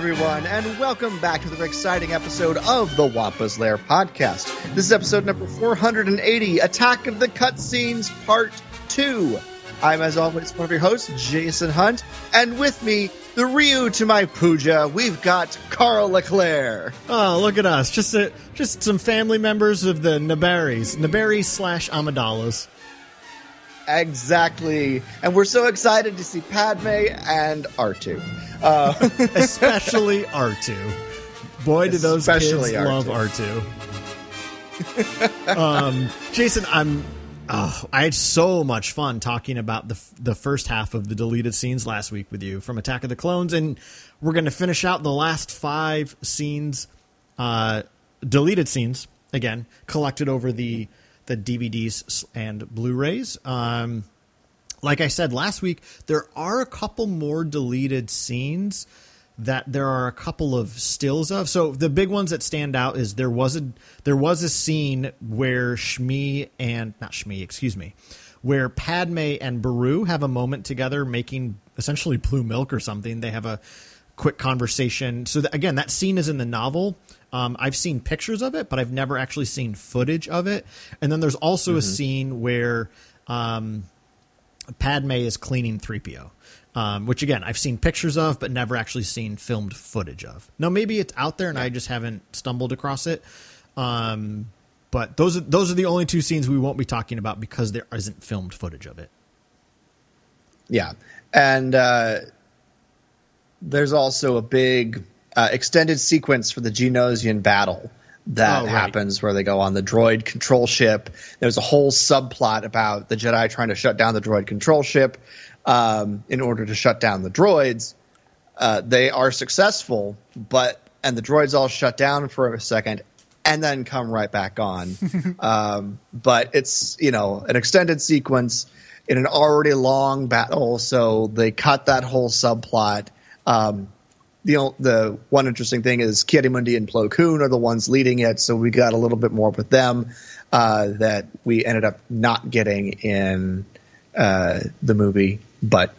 Everyone, and welcome back to the exciting episode of the Wampa's Lair podcast. This is episode number 480 Attack of the Cutscenes Part 2. I'm, as always, one of your hosts, Jason Hunt, and with me, the Ryu to my puja, we've got Carl LeClaire. Oh, look at us! Just a, just some family members of the Naberries, Naberries slash Amidala's. Exactly. And we're so excited to see Padme and R2. Uh, especially R2. Boy, do those Especially kids love R2. R2. um, Jason, I'm. Oh, I had so much fun talking about the the first half of the deleted scenes last week with you from Attack of the Clones, and we're going to finish out the last five scenes, uh, deleted scenes again, collected over the the DVDs and Blu-rays. Um, like I said last week, there are a couple more deleted scenes that there are a couple of stills of. So the big ones that stand out is there was a there was a scene where Shmi and not Shmi, excuse me, where Padme and Beru have a moment together making essentially blue milk or something. They have a quick conversation. So again, that scene is in the novel. Um, I've seen pictures of it, but I've never actually seen footage of it. And then there's also a scene where um, Padme is cleaning 3PO. Um, which again I've seen pictures of, but never actually seen filmed footage of. Now maybe it's out there and I just haven't stumbled across it. Um, but those are those are the only two scenes we won't be talking about because there isn't filmed footage of it. Yeah, and uh, there's also a big uh, extended sequence for the Geonosian battle that Oh, right. happens where they go on the droid control ship. There's a whole subplot about the Jedi trying to shut down the droid control ship um, in order to shut down the droids. Uh, they are successful, but and the droids all shut down for a second and then come right back on. um, but it's you know an extended sequence in an already long battle, so they cut that whole subplot. Um, the the one interesting thing is Ki-Adi-Mundi and Plo Koon are the ones leading it, so we got a little bit more with them uh, that we ended up not getting in uh, the movie, but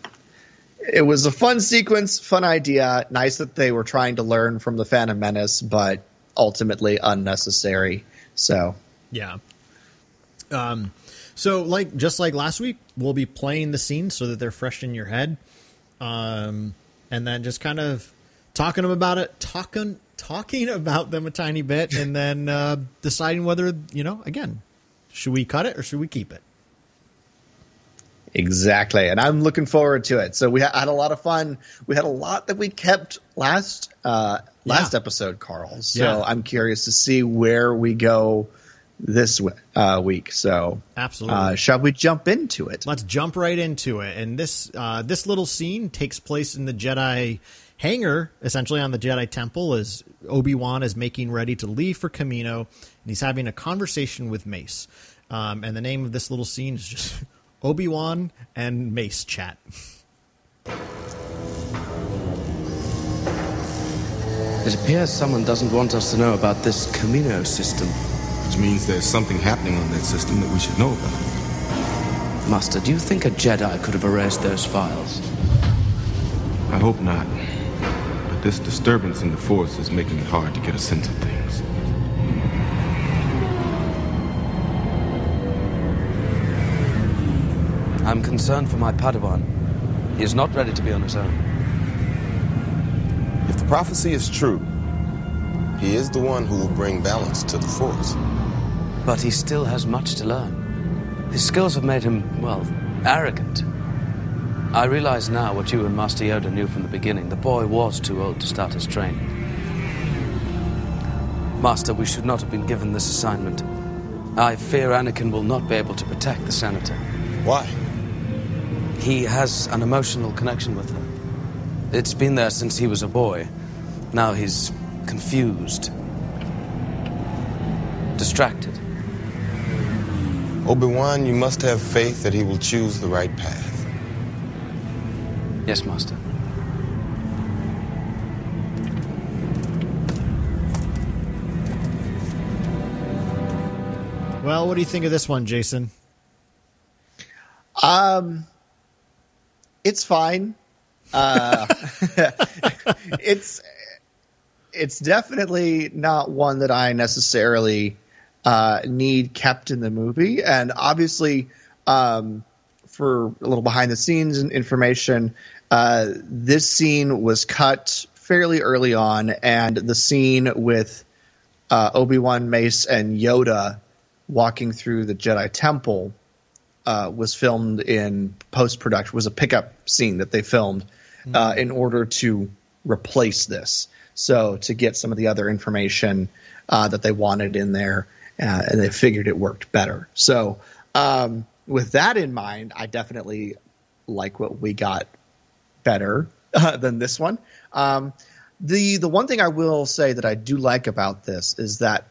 it was a fun sequence, fun idea. Nice that they were trying to learn from the Phantom Menace, but ultimately unnecessary. So Yeah. Um, so like just like last week, we'll be playing the scenes so that they're fresh in your head, um, and then just kind of talking them about it, talking talking about them a tiny bit, and then uh, deciding whether you know again should we cut it or should we keep it. Exactly, and I'm looking forward to it. So we ha- had a lot of fun. We had a lot that we kept last uh, last Yeah. episode, Carl. So Yeah. I'm curious to see where we go this uh, week. So Absolutely. uh, shall we jump into it? Let's jump right into it. And this uh, this little scene takes place in the Jedi hangar, essentially on the Jedi Temple, as Obi Wan is making ready to leave for Camino, and he's having a conversation with Mace. Um, and the name of this little scene is just Obi Wan and Mace chat. It appears someone doesn't want us to know about this Camino system. Which means there's something happening on that system that we should know about. Master, do you think a Jedi could have erased those files? I hope not. But this disturbance in the Force is making it hard to get a sense of things. I'm concerned for my Padawan. He is not ready to be on his own. If the prophecy is true, he is the one who will bring balance to the Force. But he still has much to learn. His skills have made him, well, arrogant. I realize now what you and Master Yoda knew from the beginning. The boy was too old to start his training. Master, we should not have been given this assignment. I fear Anakin will not be able to protect the senator. Why? He has an emotional connection with her. It's been there since he was a boy. Now he's confused, distracted. Obi-Wan, you must have faith that he will choose the right path. Yes, Master. Well, what do you think of this one, Jason? Um, it's fine. Uh, it's it's definitely not one that I necessarily uh, need kept in the movie, and obviously, um, for a little behind the scenes information, uh, this scene was cut fairly early on, and the scene with uh, Obi Wan, Mace, and Yoda walking through the Jedi Temple uh, was filmed in post production. Was a pickup scene that they filmed uh, in order to replace this. So to get some of the other information uh, that they wanted in there, uh, and they figured it worked better. So um, with that in mind, I definitely like what we got better uh, than this one. Um, the the one thing I will say that I do like about this is that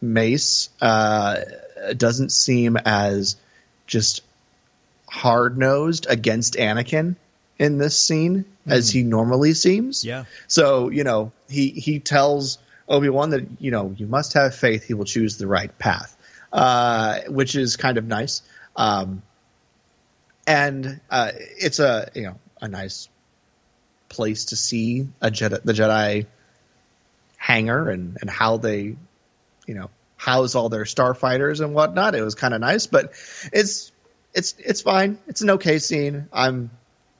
Mace uh, doesn't seem as just hard nosed against Anakin in this scene as he normally seems. Yeah. So you know he he tells Obi Wan that you know you must have faith he will choose the right path, uh, which is kind of nice. Um, and uh, it's a you know a nice place to see a Jedi, the Jedi hangar and and how they you know house all their starfighters and whatnot. It was kind of nice, but it's it's it's fine. It's an okay scene. I'm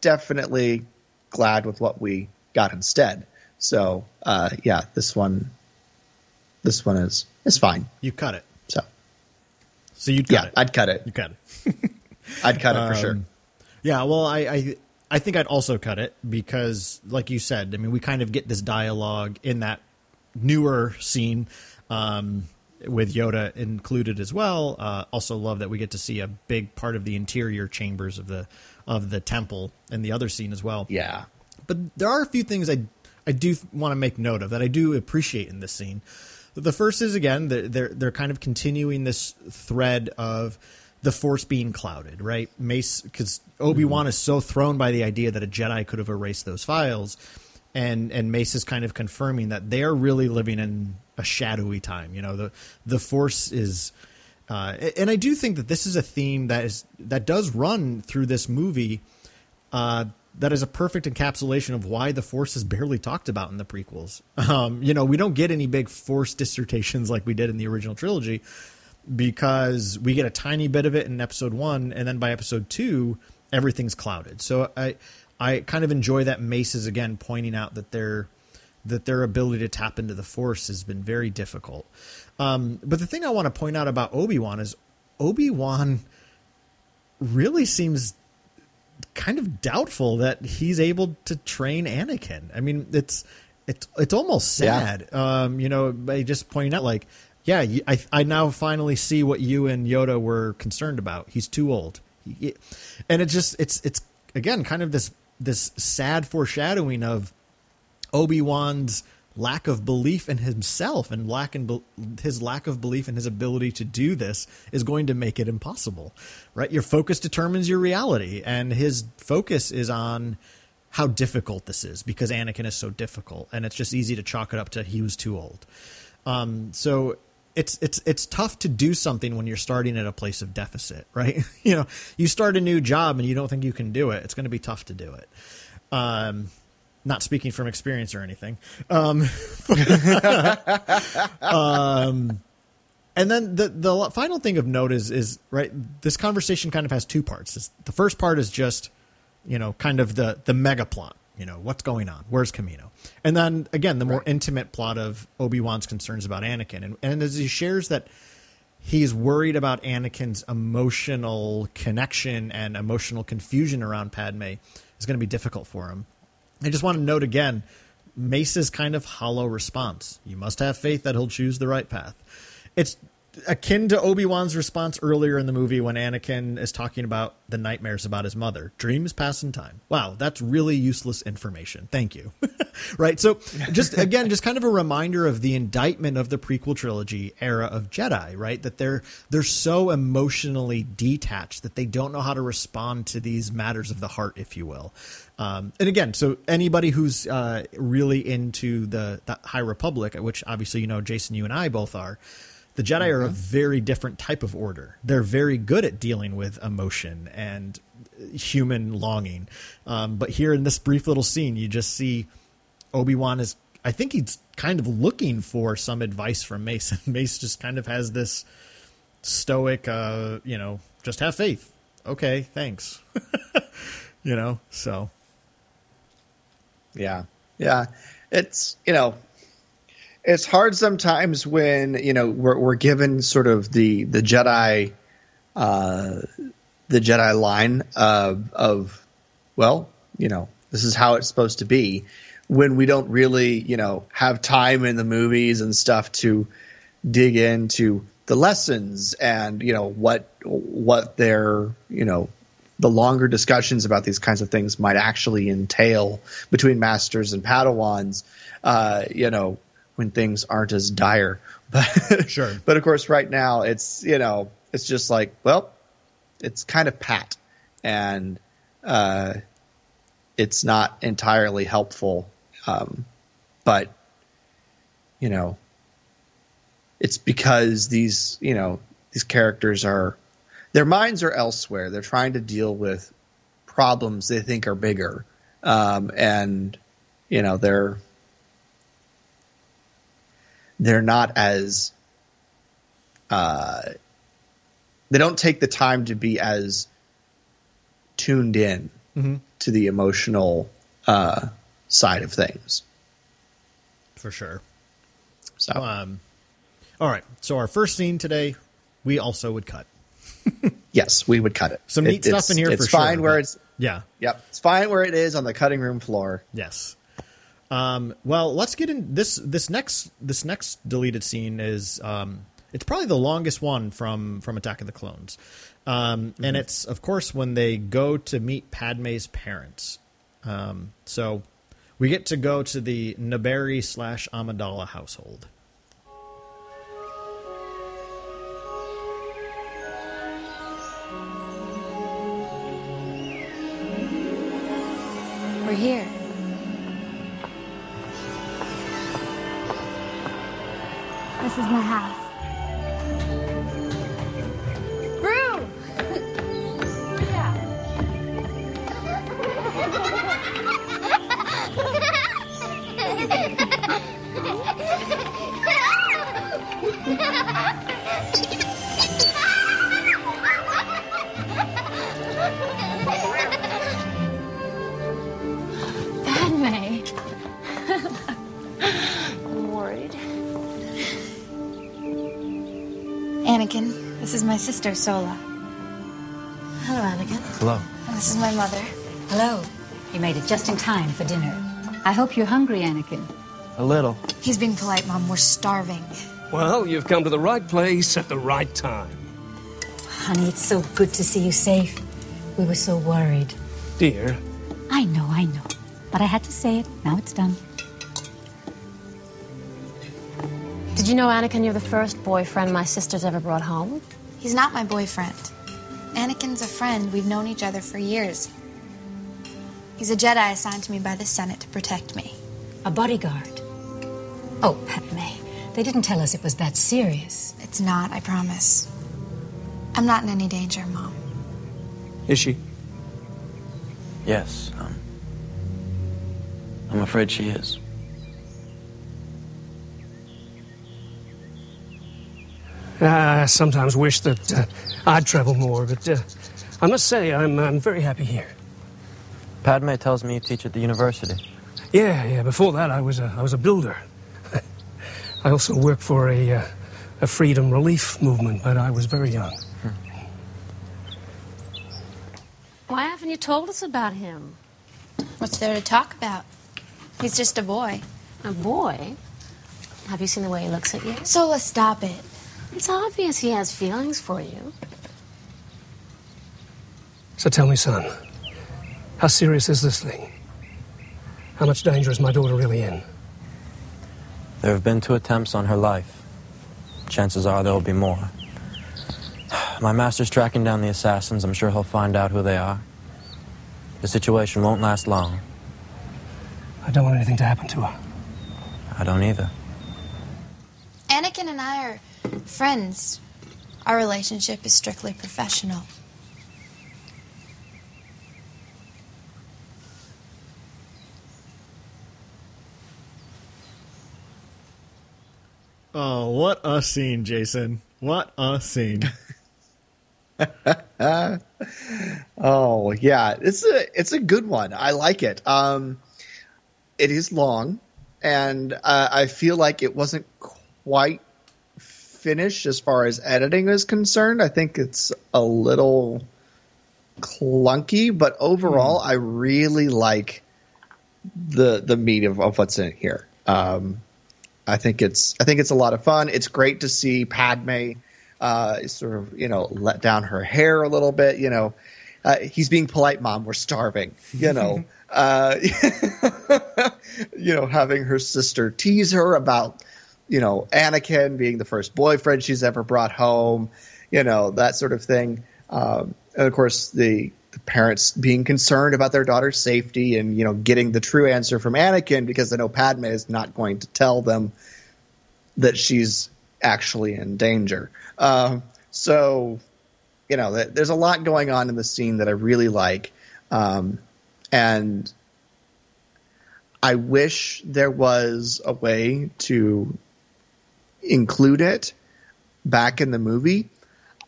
definitely glad with what we got instead. So uh, yeah, this one this one is is fine. You cut it. So So you'd cut yeah, it. I'd cut it. you cut it. I'd cut it for sure. Um, Yeah, well, I, I I think I'd also cut it because, like you said, I mean, we kind of get this dialogue in that newer scene um, with Yoda included as well. Uh, also, love that we get to see a big part of the interior chambers of the of the temple in the other scene as well. Yeah. But there are a few things I I do want to make note of that I do appreciate in this scene. The first is again they're they're, they're kind of continuing this thread of the force being clouded, right? Mace because Obi Wan is so thrown by the idea that a Jedi could have erased those files, and and Mace is kind of confirming that they are really living in a shadowy time. You know, the the force is. Uh, and I do think that this is a theme that is that does run through this movie uh, that is a perfect encapsulation of why the Force is barely talked about in the prequels. Um, you know, we don't get any big Force dissertations like we did in the original trilogy because we get a tiny bit of it in Episode One, and then by Episode Two, everything's clouded. So I, I kind of enjoy that Mace is again pointing out that their that their ability to tap into the Force has been very difficult. Um, but the thing I want to point out about Obi Wan is Obi Wan really seems kind of doubtful that he's able to train Anakin. I mean, it's it's it's almost sad. Um, you know, by just pointing out like, yeah, I I now finally see what you and Yoda were concerned about. He's too old, He- and it just it's it's again kind of this this sad foreshadowing of Obi Wan's lack of belief in himself and lack in his lack of belief in his ability to do this is going to make it impossible. Right? Your focus determines your reality, and his focus is on how difficult this is because Anakin is so difficult, and it's just easy to chalk it up to he was too old. Um, so it's it's it's tough to do something when you're starting at a place of deficit, right? you know, you start a new job and you don't think you can do it. It's going to be tough to do it. Um, not speaking from experience or anything. Um, um, and then the the final thing of note is is right. This conversation kind of has two parts. This- The first part is just you know kind of the the mega plot. You know what's going on. Where's Camino? And then again, the more intimate plot of Obi Wan's concerns about Anakin, and, and as he shares that he's worried about Anakin's emotional connection and emotional confusion around Padme is going to be difficult for him. I just want to note again Mace's kind of hollow response. You must have faith that he'll choose the right path. It's akin to Obi Wan's response earlier in the movie when Anakin is talking about the nightmares about his mother. Dreams pass in time. Wow, that's really useless information. Thank you. right. So, just again, just kind of a reminder of the indictment of the prequel trilogy era of Jedi. Right, that they're they're so emotionally detached that they don't know how to respond to these matters of the heart, if you will. Um, and again, so anybody who's uh, really into the, the High Republic, which obviously you know, Jason, you and I both are the Jedi are a very different type of order. They're very good at dealing with emotion and human longing. Um, but here in this brief little scene, you just see Obi Wan is. I think he's kind of looking for some advice from Mace, and Mace just kind of has this stoic, uh, you know, just have faith. Okay, thanks. you know, so yeah, yeah, it's you know it's hard sometimes when you know we're, we're given sort of the the Jedi uh, the Jedi line of of well you know this is how it's supposed to be when we don't really you know have time in the movies and stuff to dig into the lessons and you know what what their you know the longer discussions about these kinds of things might actually entail between masters and padawans uh, you know when things aren't as dire. But sure. But of course, right now it's you know it's just like well, it's kind of pat, and uh, it's not entirely helpful. Um, but you know, it's because these you know these characters are their minds are elsewhere. They're trying to deal with problems they think are bigger, um, and you know they're they're not as uh, they don't take the time to be as tuned in mm-hmm. to the emotional uh, side of things. For sure. So, um, all right. So our first scene today, we also would cut. yes, we would cut it. Some neat it, stuff in here. It's for fine sure, where but, it's yeah. Yep, it's fine where it is on the cutting room floor. Yes. Um, well, let's get in this. This next this next deleted scene is um, it's probably the longest one from from Attack of the Clones, um, mm-hmm. and it's of course when they go to meet Padme's parents. Um, so we get to go to the Naberrie slash Amidala household. We're here. This is my house. Is my sister, Sola. Hello, Anakin. Hello. And this is my mother. Hello. You made it just in time for dinner. I hope you're hungry, Anakin. A little. He's being polite, Mom. We're starving. Well, you've come to the right place at the right time. Honey, it's so good to see you safe. We were so worried. Dear. I know, I know. But I had to say it. Now it's done. Did you know, Anakin, you're the first boyfriend my sister's ever brought home? He's not my boyfriend. Anakin's a friend. We've known each other for years. He's a Jedi assigned to me by the Senate to protect me. A bodyguard. Oh, Padme. They didn't tell us it was that serious. It's not, I promise. I'm not in any danger, Mom. Is she? Yes, um, I'm afraid she is. I sometimes wish that uh, I'd travel more, but uh, I must say I'm, I'm very happy here. Padme tells me you teach at the university. Yeah, yeah. Before that, I was a, I was a builder. I also worked for a, uh, a freedom relief movement, but I was very young. Why haven't you told us about him? What's there to talk about? He's just a boy. A boy? Have you seen the way he looks at you? Sola, stop it. It's obvious he has feelings for you. So tell me, son, how serious is this thing? How much danger is my daughter really in? There have been two attempts on her life. Chances are there will be more. My master's tracking down the assassins. I'm sure he'll find out who they are. The situation won't last long. I don't want anything to happen to her. I don't either. Anakin and I are friends. Our relationship is strictly professional. Oh, what a scene, Jason. What a scene. oh yeah, it's a it's a good one. I like it. Um, it is long, and uh, I feel like it wasn't quite finished as far as editing is concerned. I think it's a little clunky, but overall, I really like the the meat of, of what's in here. Um, I think it's I think it's a lot of fun. It's great to see Padme uh, sort of you know let down her hair a little bit. You know, uh, he's being polite, mom. We're starving. You know, uh, you know, having her sister tease her about you know Anakin being the first boyfriend she's ever brought home. You know that sort of thing. Um, and of course the the parents being concerned about their daughter's safety and you know getting the true answer from Anakin because they know Padme is not going to tell them that she's actually in danger. Um, so you know th- there's a lot going on in the scene that I really like, um, and I wish there was a way to include it back in the movie.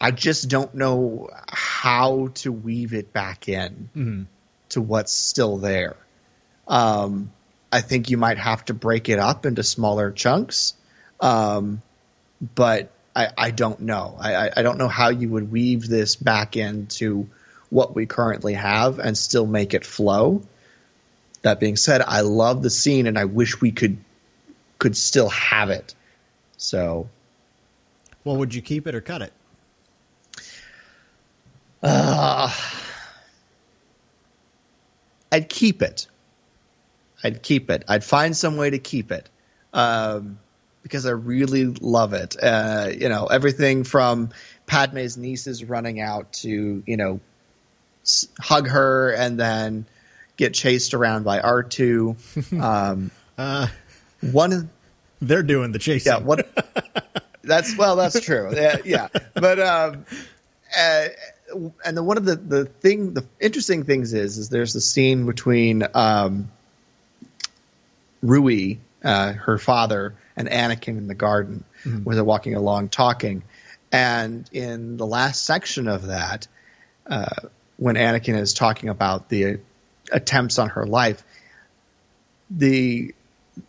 I just don't know how to weave it back in Mm-hmm. to what's still there. Um, I think you might have to break it up into smaller chunks, um, but I, I don't know. I, I- I don't know how you would weave this back into what we currently have and still make it flow. That being said, I love the scene and I wish we could could still have it. So Well, would you keep it or cut it? Uh, I'd keep it. I'd keep it. I'd find some way to keep it um, because I really love it. Uh, you know, everything from Padme's nieces running out to you know s- hug her and then get chased around by R two. Um, uh, one, they're doing the chasing. Yeah, what? that's well, that's true. Yeah, yeah. but um, uh, and the one of the the thing, the interesting things is, is there's the scene between um, Ruwee, uh, her father, and Anakin in the garden, Mhm. where they're walking along talking, and in the last section of that, uh, when Anakin is talking about the attempts on her life, the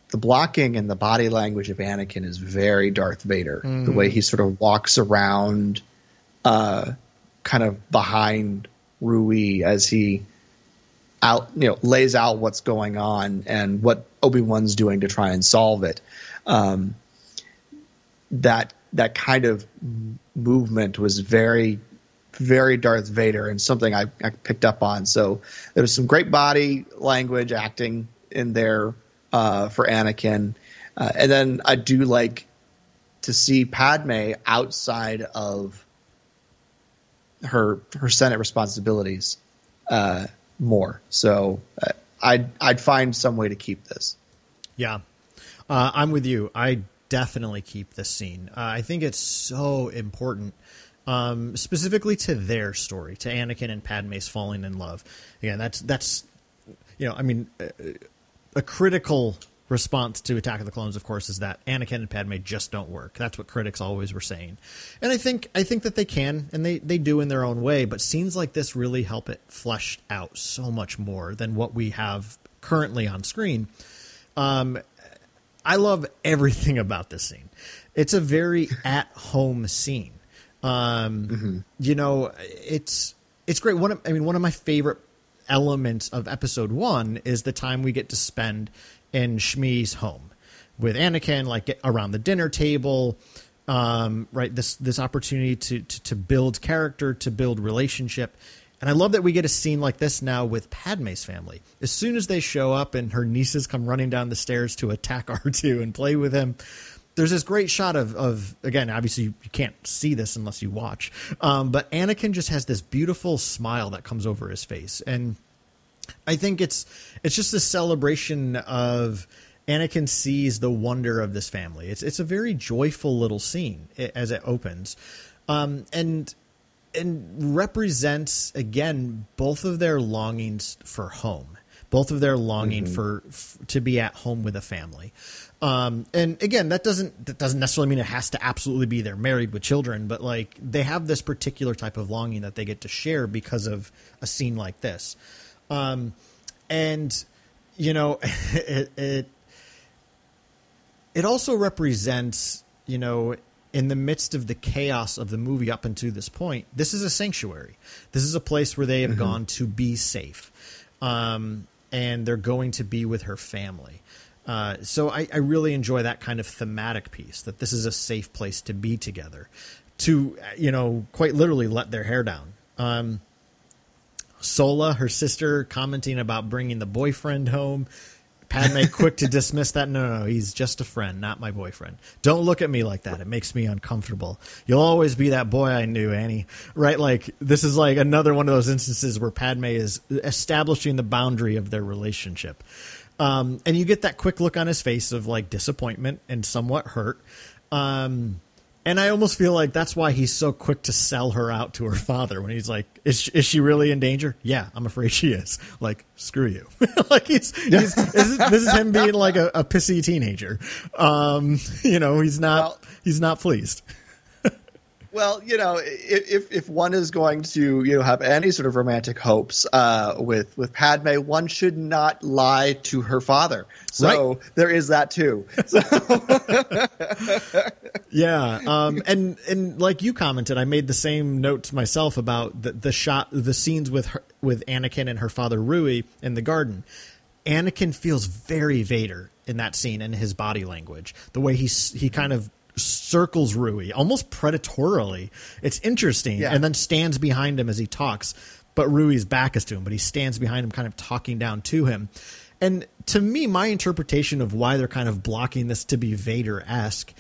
the blocking and the body language of Anakin is very Darth Vader. The Mhm. way he sort of walks around, uh, kind of behind Ruwee as he out, you know, lays out what's going on and what Obi Wan's doing to try and solve it. Um, that that kind of movement was very very Darth Vader and something I, I picked up on. So there was some great body language acting in there uh, for Anakin, uh, and then I do like to see Padme outside of her her Senate responsibilities uh, more. So uh, I'd I'd find some way to keep this. Yeah, uh, I'm with you. I definitely keep this scene. Uh, I think it's so important, um, specifically to their story, to Anakin and Padme's falling in love. Again, that's that's you know, I mean, a, critical response to Attack of the Clones, of course, is that Anakin and Padme just don't work. That's what critics always were saying, and I think I think that they can, and they they do in their own way. But scenes like this really help it flesh out so much more than what we have currently on screen. Um, I love everything about this scene. It's a very at home scene. Um, You know, it's it's great. One of, I mean, one of my favorite elements of episode one is the time we get to spend in Shmi's home with Anakin, like around the dinner table. um, right? This this opportunity to, to to build character, to build relationship, and I love that we get a scene like this now with Padme's family. As soon as they show up and her nieces come running down the stairs to attack R two and play with him, there's this great shot of, of again, obviously you, can't see this unless you watch, um, but Anakin just has this beautiful smile that comes over his face, and I think it's it's just a celebration of Anakin sees the wonder of this family. It's it's a very joyful little scene as it opens, um, and and represents again both of their longings for home, both of their longing mm-hmm. for f- to be at home with a family. Um, and again, that doesn't that doesn't necessarily mean it has to absolutely be they're married with children, but like they have this particular type of longing that they get to share because of a scene like this. Um, and you know, it, it it also represents you know in the midst of the chaos of the movie up until this point, this is a sanctuary. This is a place where they have mm-hmm. gone to be safe, um, and they're going to be with her family. Uh, so I, I, really enjoy that kind of thematic piece that this is a safe place to be together, to you know quite literally let their hair down. Um, Sola, her sister, commenting about bringing the boyfriend home. Padme quick to dismiss that. No, no, no, he's just a friend, not my boyfriend. Don't look at me like that. It makes me uncomfortable. You'll always be that boy I knew, Annie. Right? Like this is like another one of those instances where Padme is establishing the boundary of their relationship. Um, and you get that quick look on his face of like disappointment and somewhat hurt. Um, and I almost feel like that's why he's so quick to sell her out to her father when he's like, "Is she, is she really in danger?" Yeah, I'm afraid she is. Like, screw you. like he's, he's this, is, him being like a, a pissy teenager. Um, you know, he's not well, he's not pleased. Well, you know, if if one is going to you know have any sort of romantic hopes uh, with with Padme, one should not lie to her father. So right. there is that too. So. yeah, um, and and like you commented, I made the same notes myself about the, the shot, the scenes with her, with Anakin and her father Ruwee in the garden. Anakin feels very Vader in that scene and his body language, the way he he kind of circles Ruwee almost predatorily. It's interesting, yeah. and then stands behind him as he talks. But Ruwee's back is to him, but he stands behind him, kind of talking down to him. And to me, my interpretation of why they're kind of blocking this to be Vader esque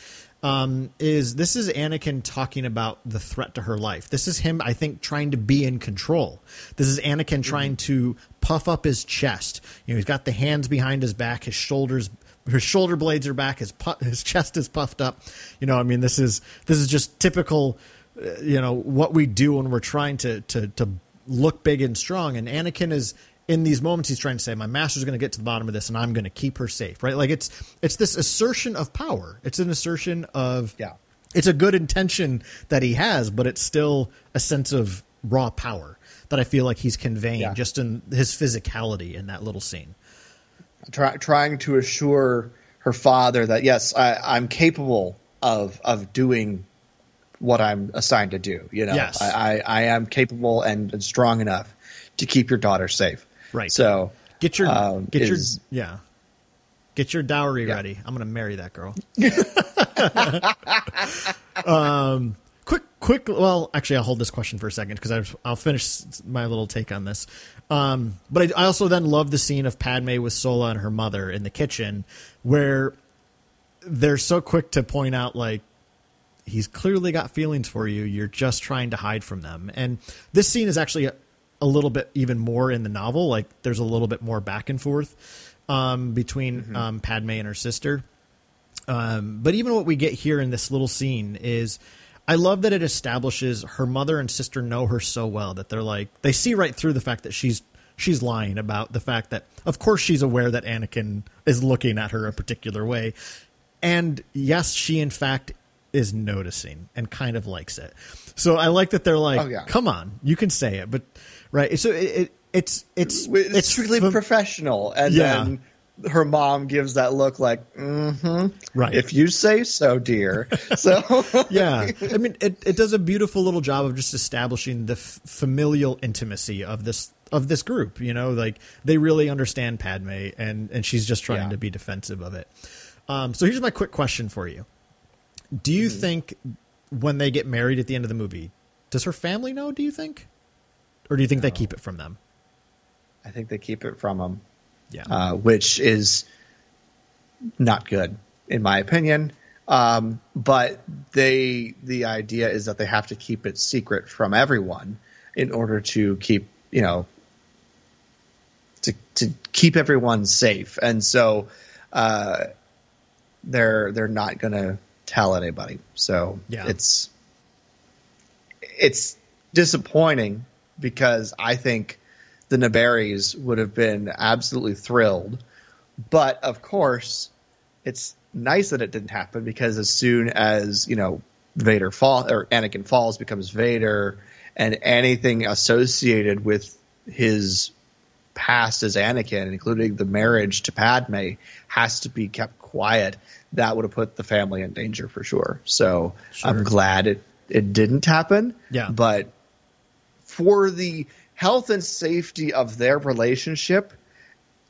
um, is this is Anakin talking about the threat to her life. This is him, I think, trying to be in control. This is Anakin mm-hmm. trying to puff up his chest. You know, he's got the hands behind his back, his shoulders his shoulder blades are back, his pu- his chest is puffed up. You know, I mean, this is this is just typical. Uh, you know what we do when we're trying to to to look big and strong. And Anakin is in these moments he's trying to say, my master's going to get to the bottom of this, and I'm going to keep her safe. Right? Like it's it's this assertion of power. It's an assertion of yeah. It's a good intention that he has, but it's still a sense of raw power that I feel like he's conveying yeah. just in his physicality in that little scene try, trying to assure her father that yes, I, am capable of of doing what I'm assigned to do. You know, yes. I, I, I am capable and, and, strong enough to keep your daughter safe. Right. So get your um, get is, your yeah. Get your dowry yeah. ready. I'm going to marry that girl. um, quick. Well, actually, I'll hold this question for a second because I'll finish my little take on this. Um, but I, I also then love the scene of Padme with Sola and her mother in the kitchen, where they're so quick to point out like he's clearly got feelings for you. You're just trying to hide from them. And this scene is actually a, a little bit even more in the novel. Like there's a little bit more back and forth um, between mm-hmm. um, Padme and her sister. Um, but even what we get here in this little scene is I love that it establishes her mother and sister know her so well that they're like they see right through the fact that she's she's lying about the fact that of course she's aware that Anakin is looking at her a particular way. And yes, she in fact is noticing and kind of likes it. So I like that they're like, oh, yeah. "Come on, you can say it." But right, so it, it it's it's it's, it's strictly professional and yeah. then her mom gives that look like, mm-hmm. Right. If you say so, dear. So yeah, I mean, it, it does a beautiful little job of just establishing the f- familial intimacy of this of this group. You know, like they really understand Padme, and and she's just trying yeah. to be defensive of it. Um, so here's my quick question for you: Do you think when they get married at the end of the movie, does her family know? Do you think, or do you think they keep it from them? I think they keep it from him. Yeah. Uh, which is not good in my opinion. Um, but they the idea is that they have to keep it secret from everyone in order to keep you know to to keep everyone safe, and so uh, they're they're not going to tell anybody. So Yeah. it's it's disappointing because I think the Naberries would have been absolutely thrilled. But of course, it's nice that it didn't happen because as soon as, you know, Vader fall or Anakin falls becomes Vader and anything associated with his past as Anakin, including the marriage to Padme, has to be kept quiet. That would have put the family in danger for sure. So I'm glad it, it didn't happen. Yeah. But for the health and safety of their relationship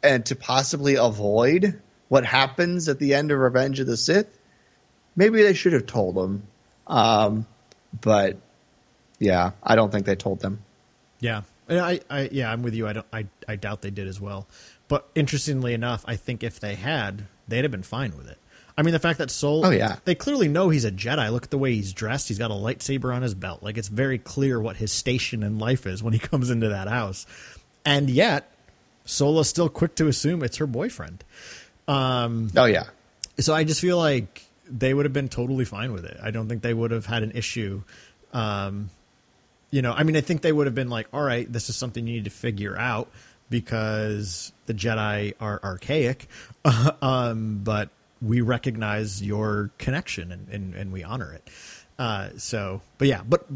and to possibly avoid what happens at the end of Revenge of the Sith, maybe they should have told them. Um, but yeah, I don't think they told them. Yeah, And I, I, yeah, I'm with you. I don't, I, I doubt they did as well. But interestingly enough, I think if they had, they'd have been fine with it. I mean, the fact that Soul, Oh, yeah. they clearly know he's a Jedi. Look at the way he's dressed. He's got a lightsaber on his belt. Like it's very clear what his station in life is when he comes into that house. And yet, Sola's still quick to assume it's her boyfriend. Um, oh yeah. So I just feel like they would have been totally fine with it. I don't think they would have had an issue. Um, you know, I mean, I think they would have been like, all right, this is something you need to figure out because the Jedi are archaic, um, but we recognize your connection and, and, and we honor it. Uh, so, but yeah, but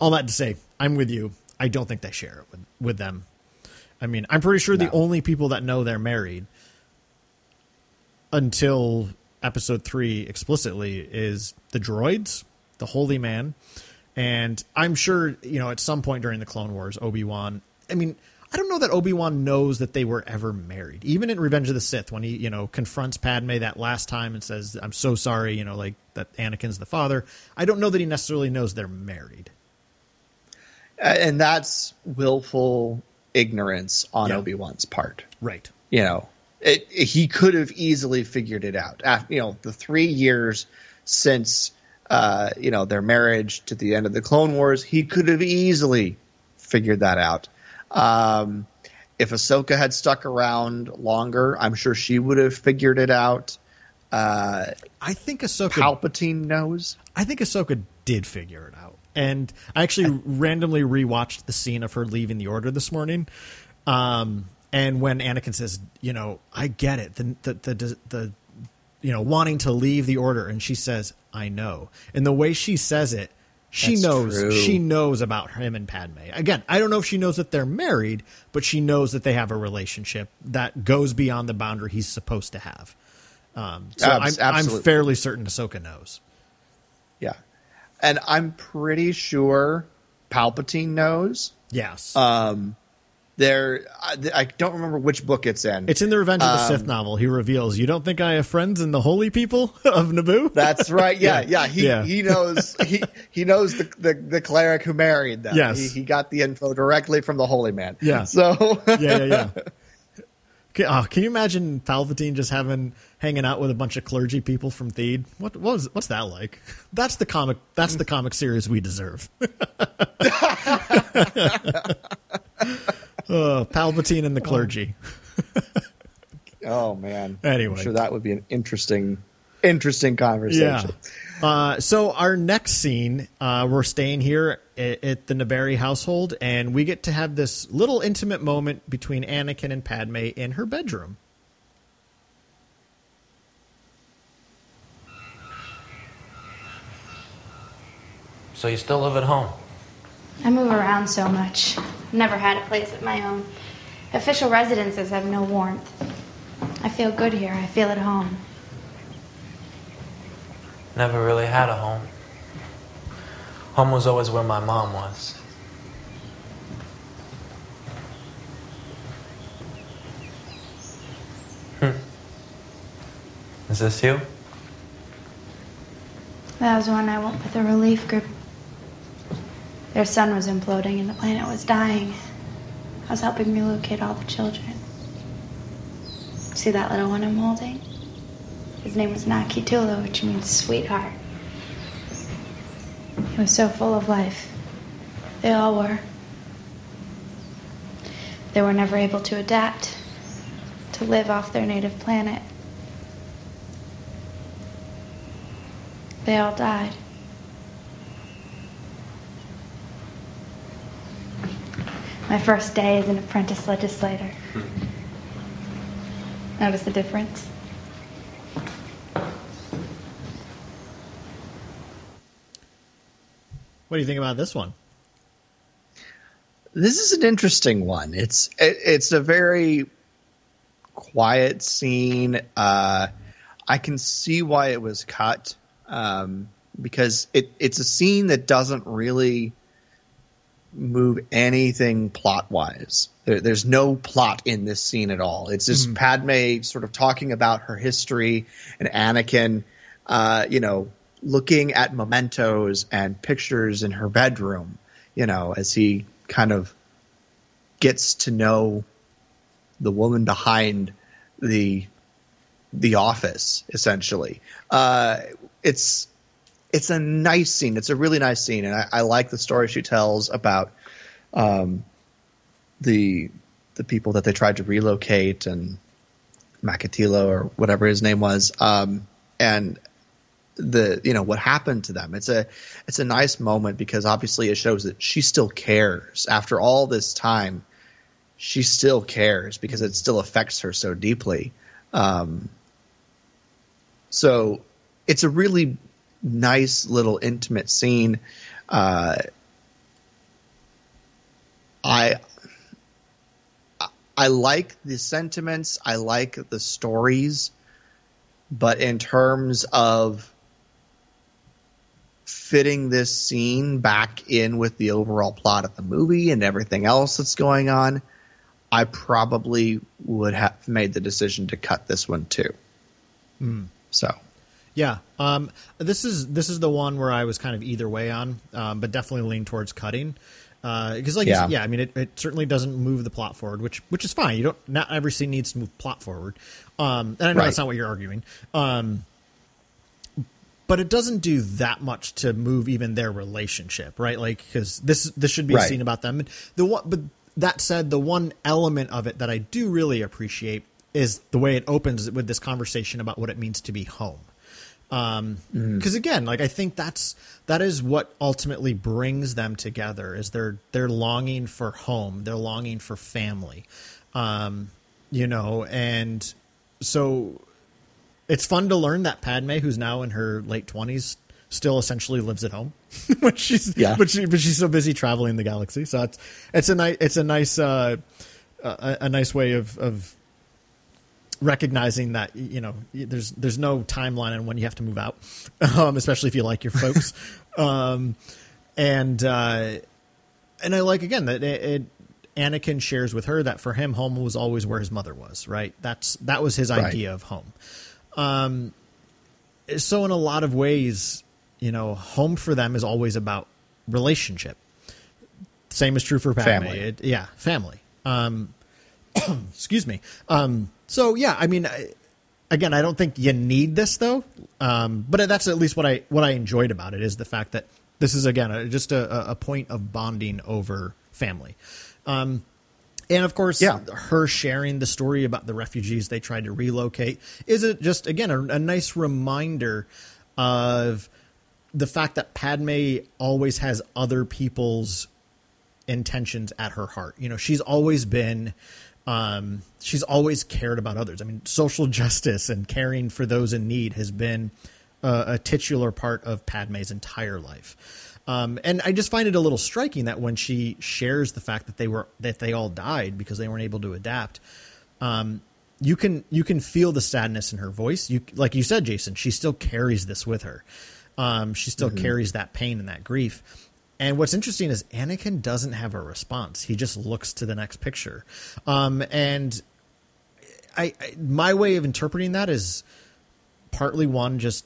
all that to say, I'm with you. I don't think they share it with, with them. I mean, I'm pretty sure the only people that know they're married until episode three explicitly is the droids, the Holy Man, and I'm sure you know at some point during the Clone Wars, Obi Wan. I mean, I don't know that Obi Wan knows that they were ever married. Even in Revenge of the Sith, when he you know confronts Padme that last time and says, "I'm so sorry," you know, like that Anakin's the father. I don't know that he necessarily knows they're married. and that's willful ignorance on Yeah. Obi Wan's part. Right. You know, it, it- he could have easily figured it out. After, you know, the three years since uh, you know their marriage to the end of the Clone Wars, he could have easily figured that out. Um, if Ahsoka had stuck around longer, I'm sure she would have figured it out. Uh, I think Ahsoka Palpatine knows. I think Ahsoka did figure it out. And I actually randomly rewatched the scene of her leaving the Order this morning. Um, and when Anakin says, you know, I get it, the, the, the, the, you know, wanting to leave the Order, and she says, I know. And the way she says it, she That's knows true. she knows about him and Padme. Again, I don't know if she knows that they're married, but she knows that they have a relationship that goes beyond the boundary he's supposed to have. Um, so I'm, I'm fairly certain Ahsoka knows. Yeah. And I'm pretty sure Palpatine knows. Yes. Um, there, I, I don't remember which book it's in. It's in the Revenge of the Um, Sith novel. He reveals, "You don't think I have friends in the holy people of Naboo?" That's right. Yeah, Yeah. yeah. He Yeah. he knows he he knows the, the the cleric who married them. Yes. he, he got the info directly from the holy man. Yeah. So yeah, yeah, yeah. Can, oh, can you imagine Palpatine just having hanging out with a bunch of clergy people from Theed? What, what was, what's that like? That's the comic. That's the comic series we deserve. Oh, Palpatine and the clergy. Oh man. Anyway. I'm sure that would be an interesting interesting conversation. Yeah. Uh, so our next scene, uh, we're staying here at, at the Naberrie household, and we get to have this little intimate moment between Anakin and Padme in her bedroom. So you still live at home? I move around so much. Never had a place of my own. Official residences have no warmth. I feel good here. I feel at home. Never really had a home. Home was always where my mom was. Hmm. Is this you? That was when I went with a relief group. Their sun was imploding and the planet was dying. I was helping relocate all the children. See that little one I'm holding? His name was N'a-kee-tula, which means sweetheart. He was so full of life. They all were. They were never able to adapt, to live off their native planet. They all died. My first day as an apprentice legislator. Notice the difference? What do you think about this one? This is an interesting one. It's it, it's a very quiet scene. Uh, I can see why it was cut um, because it it's a scene that doesn't really move anything plot wise. There, there's no plot in this scene at all. It's just Padme sort of talking about her history and Anakin, uh, you know, looking at mementos and pictures in her bedroom, you know, as he kind of gets to know the woman behind the the office essentially uh it's it's a nice scene. It's a really nice scene and i, I like the story she tells about um the the people that they tried to relocate and Makatilo or whatever his name was um and the you know what happened to them. It's a it's a nice moment because obviously it shows that she still cares. After all this time she still cares because it still affects her so deeply. Um so it's a really nice little intimate scene uh i i like the sentiments i like the stories but in terms of fitting this scene back in with the overall plot of the movie and everything else that's going on, I probably would have made the decision to cut this one too. Hmm. So, Yeah, um, this is this is the one where I was kind of either way on, um, but definitely lean towards cutting because, like, Yeah. yeah, I mean, it, it certainly doesn't move the plot forward, which which is fine. You don't not every scene needs to move plot forward, um, and I know Right. that's not what you're arguing, um, but it doesn't do that much to move even their relationship, right? Like, because this this should be a scene about them. The one, but that said, the one element of it that I do really appreciate is the way it opens with this conversation about what it means to be home um because again like i think that's that is what ultimately brings them together is they're they're longing for home. They're longing for family. Um you know and so it's fun to learn that padme who's now in her late 20s still essentially lives at home. But she's Yeah. but she but she's so busy traveling the galaxy. So it's it's a nice it's a nice uh a, a nice way of of recognizing that you know there's there's no timeline on when you have to move out, um, especially if you like your folks. um, and uh, and I like again that it, it Anakin shares with her that for him home was always where his mother was. Right. That's that was his Right. idea of home. Um, so in a lot of ways, you know, home for them is always about relationship. Same is true for Padme. Family. It- yeah, family. Um, excuse me. Um, so yeah, I mean, I, again, I don't think you need this though. Um, but that's at least what I what I enjoyed about it is the fact that this is again a, just a, a point of bonding over family. Um, and of course, Yeah. her sharing the story about the refugees they tried to relocate is it just again a, a nice reminder of the fact that Padme always has other people's intentions at her heart. You know, she's always been um, she's always cared about others. I mean, social justice and caring for those in need has been a, a titular part of Padme's entire life. Um, and I just find it a little striking that when she shares the fact that they were that they all died because they weren't able to adapt, um, you can you can feel the sadness in her voice. You like you said, Jason, she still carries this with her. Um, she still carries that pain and that grief. And what's interesting is Anakin doesn't have a response. He just looks to the next picture. Um, and I, I my way of interpreting that is partly one just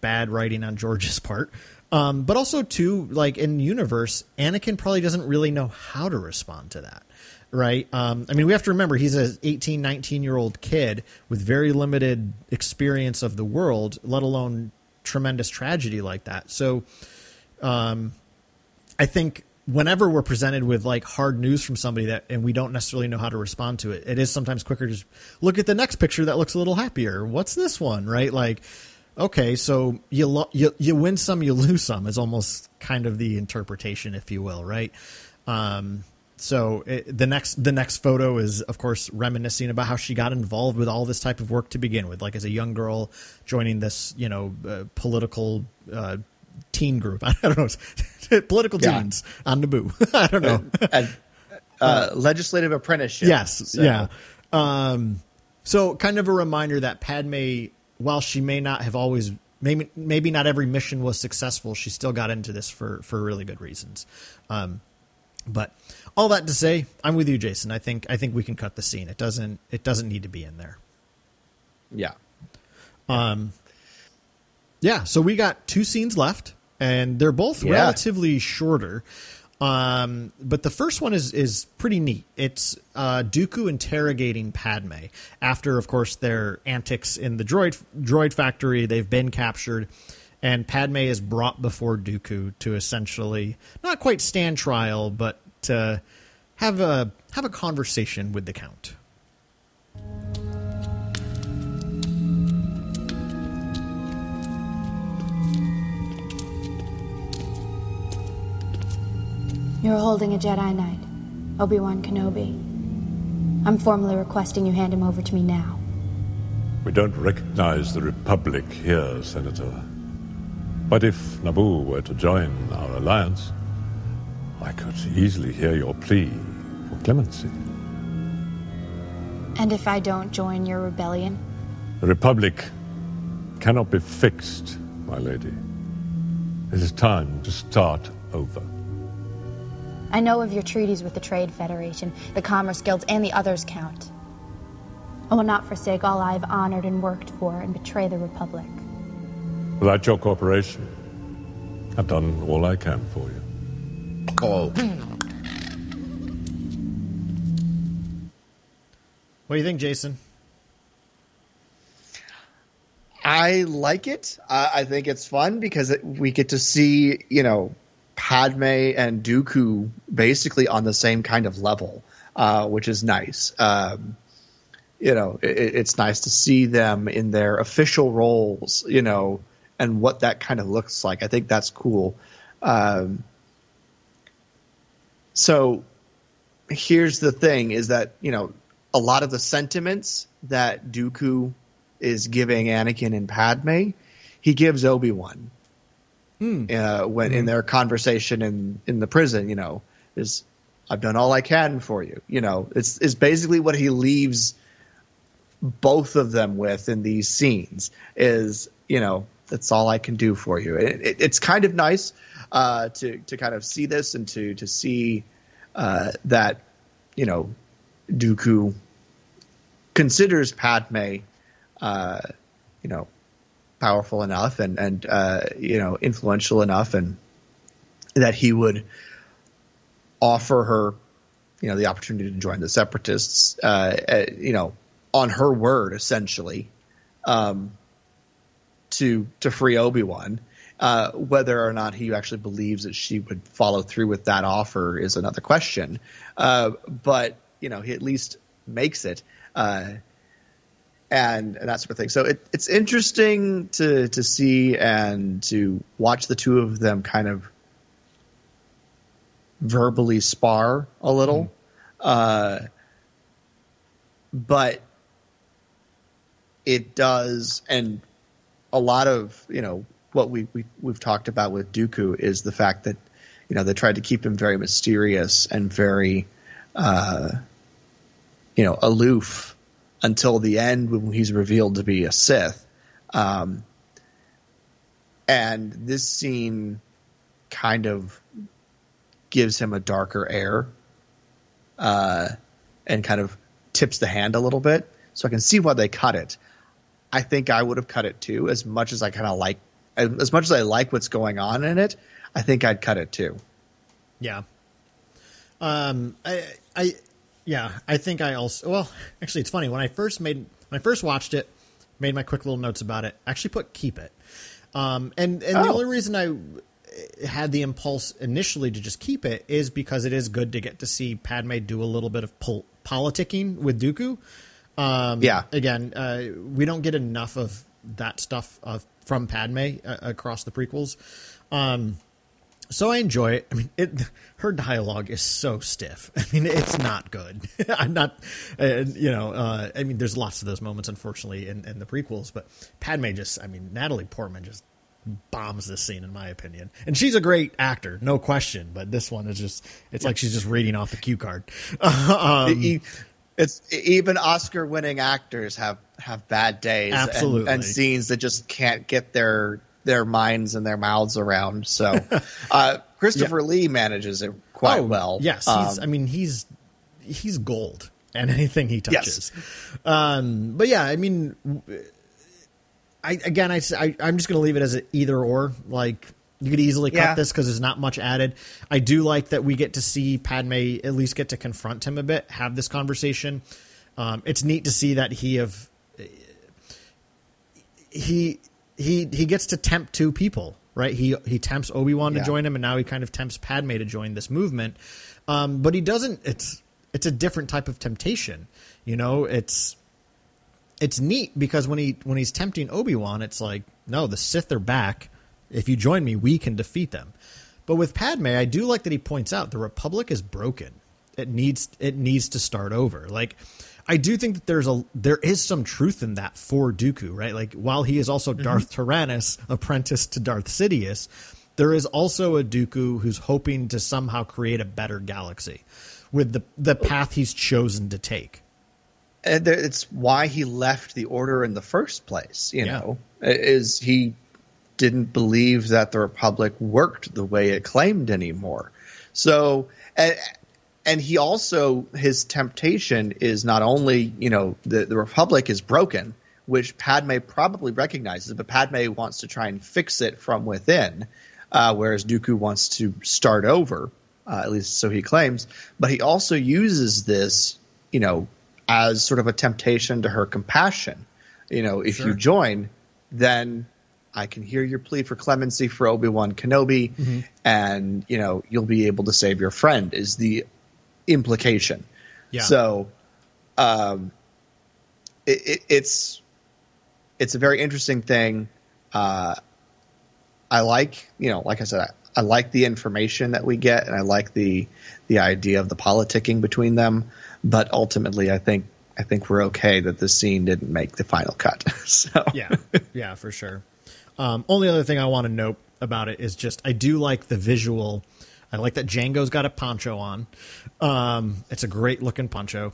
bad writing on George's part. Um, but also too, like in universe, Anakin probably doesn't really know how to respond to that. Right. Um, I mean, we have to remember he's a 18, 19 year old kid with very limited experience of the world, let alone tremendous tragedy like that. So, um, I think whenever we're presented with like hard news from somebody that and we don't necessarily know how to respond to it, it is sometimes quicker to just look at the next picture that looks a little happier. What's this one, right? Like, okay, so you lo- you you win some, you lose some is almost kind of the interpretation, if you will, right? Um, so it, the next the next photo is of course reminiscing about how she got involved with all this type of work to begin with, like as a young girl joining this you know uh, political uh, teen group. I don't know, political Yeah. teens on Naboo. I don't know. And, uh, legislative apprenticeship. Yes, So- yeah. Um, so kind of a reminder that Padme, while she may not have always, maybe maybe not every mission was successful, she still got into this for for really good reasons. Um, but all that to say, I'm with you, Jason. I think I think we can cut the scene. It doesn't it doesn't need to be in there. Yeah. Um, yeah, so we got two scenes left, and they're both Yeah. relatively shorter. Um, but the first one is is pretty neat. It's uh, Dooku interrogating Padme after, of course, their antics in the droid droid factory. They've been captured, and Padme is brought before Dooku to essentially not quite stand trial, but to have a have a conversation with the Count. You're holding a Jedi Knight, Obi Wan Kenobi. I'm formally requesting you hand him over to me now. We don't recognize the Republic here, Senator. But if Naboo were to join our alliance, I could easily hear your plea for clemency. And if I don't join your rebellion? The Republic cannot be fixed, my lady. It is time to start over. I know of your treaties with the Trade Federation, the Commerce Guilds, and the others, Count. I will not forsake all I have honored and worked for and betray the Republic. Without your cooperation, I've done all I can for you. Oh. What do you think, Jason? I like it. Uh, I think it's fun because it, we get to see, you know, Padme and Dooku basically on the same kind of level, uh, which is nice. Um, you know, it, it's nice to see them in their official roles, you know, and what that kind of looks like. I think that's cool. Um, so here's the thing is that, you know, a lot of the sentiments that Dooku is giving Anakin and Padme, he gives Obi Wan. Uh, when in their conversation in in the prison, you know, is I've done all I can for you. You know, it's is basically what he leaves both of them with in these scenes is you know that's all I can do for you. It, it, it's kind of nice uh, to to kind of see this and to to see uh, that you know Dooku considers Padme, uh, you know, powerful enough and and uh, you know influential enough, and that he would offer her, you know, the opportunity to join the Separatists, uh, uh, you know, on her word essentially, um, to to free Obi Wan. Uh, whether or not he actually believes that she would follow through with that offer is another question. Uh, but you know, he at least makes it. Uh, and, and that sort of thing. So it, it's interesting to to see and to watch the two of them kind of verbally spar a little, uh, but it does, and a lot of you know what we, we we've talked about with Dooku is the fact that you know they tried to keep him very mysterious and very uh, you know aloof until the end when he's revealed to be a Sith. Um, and this scene kind of gives him a darker air uh, and kind of tips the hand a little bit. So I can see why they cut it. I think I would have cut it too, as much as I kind of like as much as I like what's going on in it, I think I'd cut it too. Yeah. Um, I, I, yeah, I think I also. Well, actually, it's funny when I first made when I first watched it, made my quick little notes about it. Actually, put keep it. Um, and and oh. the only reason I had the impulse initially to just keep it is because it is good to get to see Padme do a little bit of pol- politicking with Dooku. Um, yeah. Again, uh, we don't get enough of that stuff of, from Padme uh, across the prequels. Um, so I enjoy it. I mean, it, her dialogue is so stiff. I mean, it's not good. I'm not, uh, you know, uh, I mean, there's lots of those moments, unfortunately, in, in the prequels, but Padme just, I mean, Natalie Portman just bombs this scene in my opinion. And she's a great actor, no question, but this one is just it's like she's just reading off the cue card. um, it's even Oscar winning actors have have bad days absolutely. And, and, scenes that just can't get their their minds and their mouths around. So uh, Christopher yeah. Lee manages it quite oh, well. Yes, um, I mean he's he's gold and anything he touches. Yes. Um, but yeah, I mean I again, I, I am just going to leave it as an either or. Like you could easily cut yeah. this because there's not much added. I do like that we get to see Padme at least get to confront him a bit, have this conversation. Um, it's neat to see that he have he he he gets to tempt two people, right? He he tempts Obi Wan yeah. to join him, and now he kind of tempts Padme to join this movement. Um, but he doesn't. It's it's a different type of temptation. You know, it's it's neat because when he when he's tempting Obi Wan, it's like, no, the Sith are back. If you join me, we can defeat them. But with Padme, I do like that he points out the Republic is broken. It needs it needs to start over. Like I do think that there's a there is some truth in that for Dooku, right? Like while he is also mm-hmm. Darth Tyrannus, apprentice to Darth Sidious, there is also a Dooku who's hoping to somehow create a better galaxy with the the path he's chosen to take and it's why he left the order in the first place. You yeah. know, is he didn't believe that the republic worked the way it claimed anymore. So, and, and he also his temptation is not only you know the the republic is broken, which Padme probably recognizes, but Padme wants to try and fix it from within, uh, whereas Dooku wants to start over. Uh, at least so he claims, but he also uses this, you know, as sort of a temptation to her compassion. You know, if sure. you join, then I can hear your plea for clemency for Obi Wan Kenobi, mm-hmm. and you know you'll be able to save your friend. Is the implication? Yeah. So, um, it, it, it's it's a very interesting thing. Uh, I like you know, like I said, I, I like the information that we get, and I like the the idea of the politicking between them. But ultimately, I think I think we're okay that the scene didn't make the final cut. so yeah, yeah, for sure. Um, only other thing I want to note about it is just I do like the visual. I like that Jango's got a poncho on. Um, it's a great looking poncho,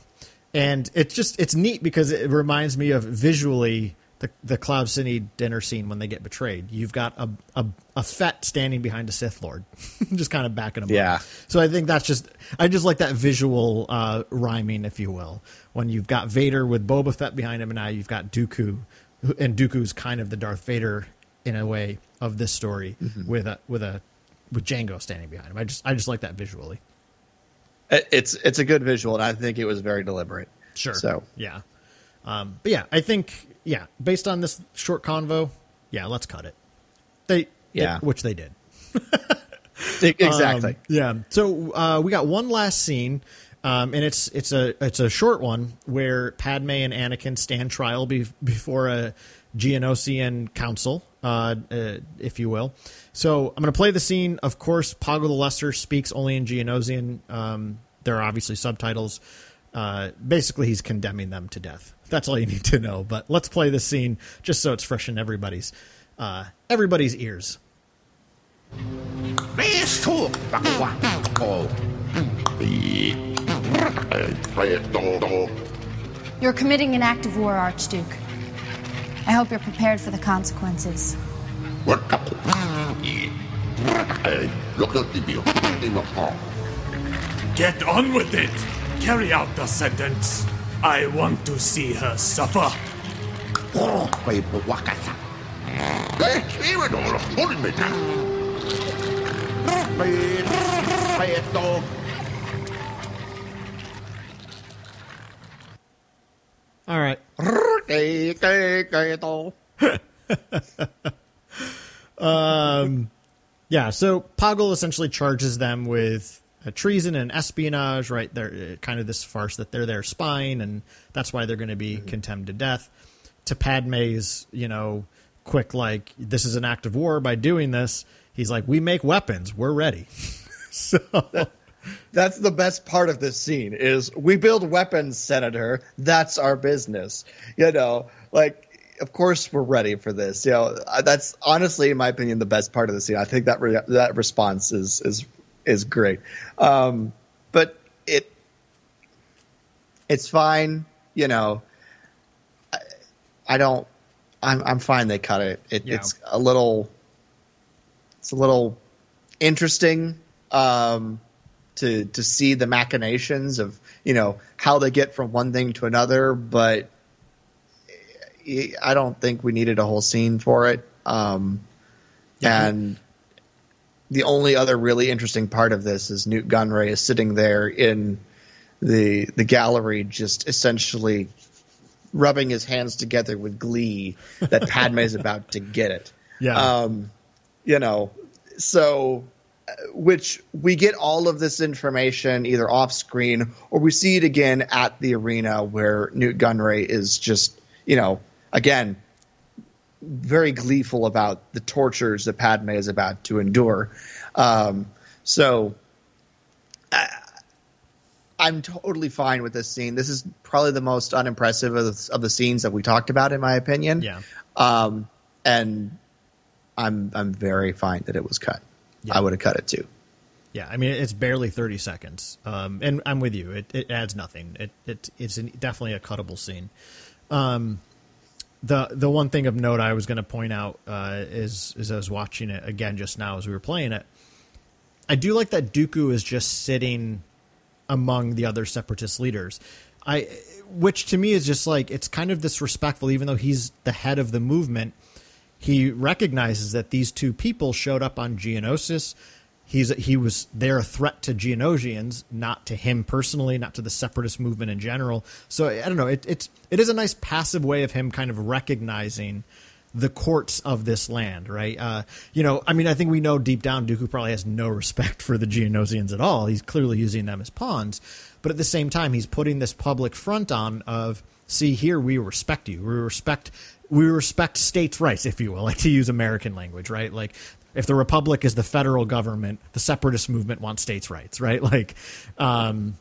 and it's just it's neat because it reminds me of visually the the Cloud City dinner scene when they get betrayed. You've got a a, a Fett standing behind a Sith Lord, just kind of backing him yeah. up. So I think that's just I just like that visual uh, rhyming, if you will, when you've got Vader with Boba Fett behind him, and now you've got Dooku, and Dooku's kind of the Darth Vader in a way of this story mm-hmm. with a with a with Jango standing behind him. I just I just like that visually. It's it's a good visual, and I think it was very deliberate. Sure. So yeah, um, but yeah, I think yeah, based on this short convo, yeah, let's cut it. They yeah, they, which they did. exactly. Um, yeah. So uh, we got one last scene, um, and it's it's a it's a short one where Padme and Anakin stand trial be, before a Geonosian council, uh, uh, if you will. So I'm going to play the scene. Of course, Poggle the Lesser speaks only in Geonosian. Um, there are obviously subtitles. Uh, basically, he's condemning them to death. That's all you need to know. But let's play the scene just so it's fresh in everybody's uh, everybody's ears. You're committing an act of war, Archduke. I hope you're prepared for the consequences. Get on with it! Carry out the sentence. I want to see her suffer. Escríbelo, fulmina. Respeto. All right. Um, yeah. So Poggle essentially charges them with uh, treason and espionage. Right? They're uh, kind of this farce that they're their spying, and that's why they're going to be condemned to death. To Padme's, you know, quick like this is an act of war by doing this. He's like, we make weapons. We're ready. so That's the best part of this scene is we build weapons, Senator. That's our business. You know, like of course we're ready for this. You know, that's honestly, in my opinion, the best part of the scene. I think that re- that response is is is great. Um, but it it's fine. You know, I, I don't. I'm I'm fine. They cut it. it Yeah. It's a little. It's a little interesting. Um, to to see the machinations of you know how they get from one thing to another, but I don't think we needed a whole scene for it. Um, And the only other really interesting part of this is Nute Gunray is sitting there in the the gallery, just essentially rubbing his hands together with glee that Padme is about to get it. Yeah. Um, you know, so which we get all of this information either off screen or we see it again at the arena where Nute Gunray is just, you know, again, very gleeful about the tortures that Padme is about to endure. Um, so I, I'm totally fine with this scene. This is probably the most unimpressive of the, of the scenes that we talked about, in my opinion. Yeah. Um, and I'm I'm very fine that it was cut. I would have cut it too. Yeah, I mean it's barely thirty seconds, um, and I'm with you. It, it adds nothing. It, it it's an, definitely a cuttable scene. Um, the the one thing of note I was going to point out uh, is is I was watching it again just now as we were playing it. I do like that Dooku is just sitting among the other separatist leaders. I which to me is just like it's kind of disrespectful, even though he's the head of the movement. He recognizes that these two people showed up on Geonosis. He's he was they're a threat to Geonosians, not to him personally, not to the separatist movement in general. So I don't know. It, it's it is a nice passive way of him kind of recognizing the courts of this land, right? Uh, you know, I mean, I think we know deep down Dooku probably has no respect for the Geonosians at all. He's clearly using them as pawns, but at the same time, he's putting this public front on of, see here, we respect you, we respect, we respect states' rights, if you will, like to use American language, right? Like. If the republic is the federal government, the separatist movement wants states' rights, right? Like, um,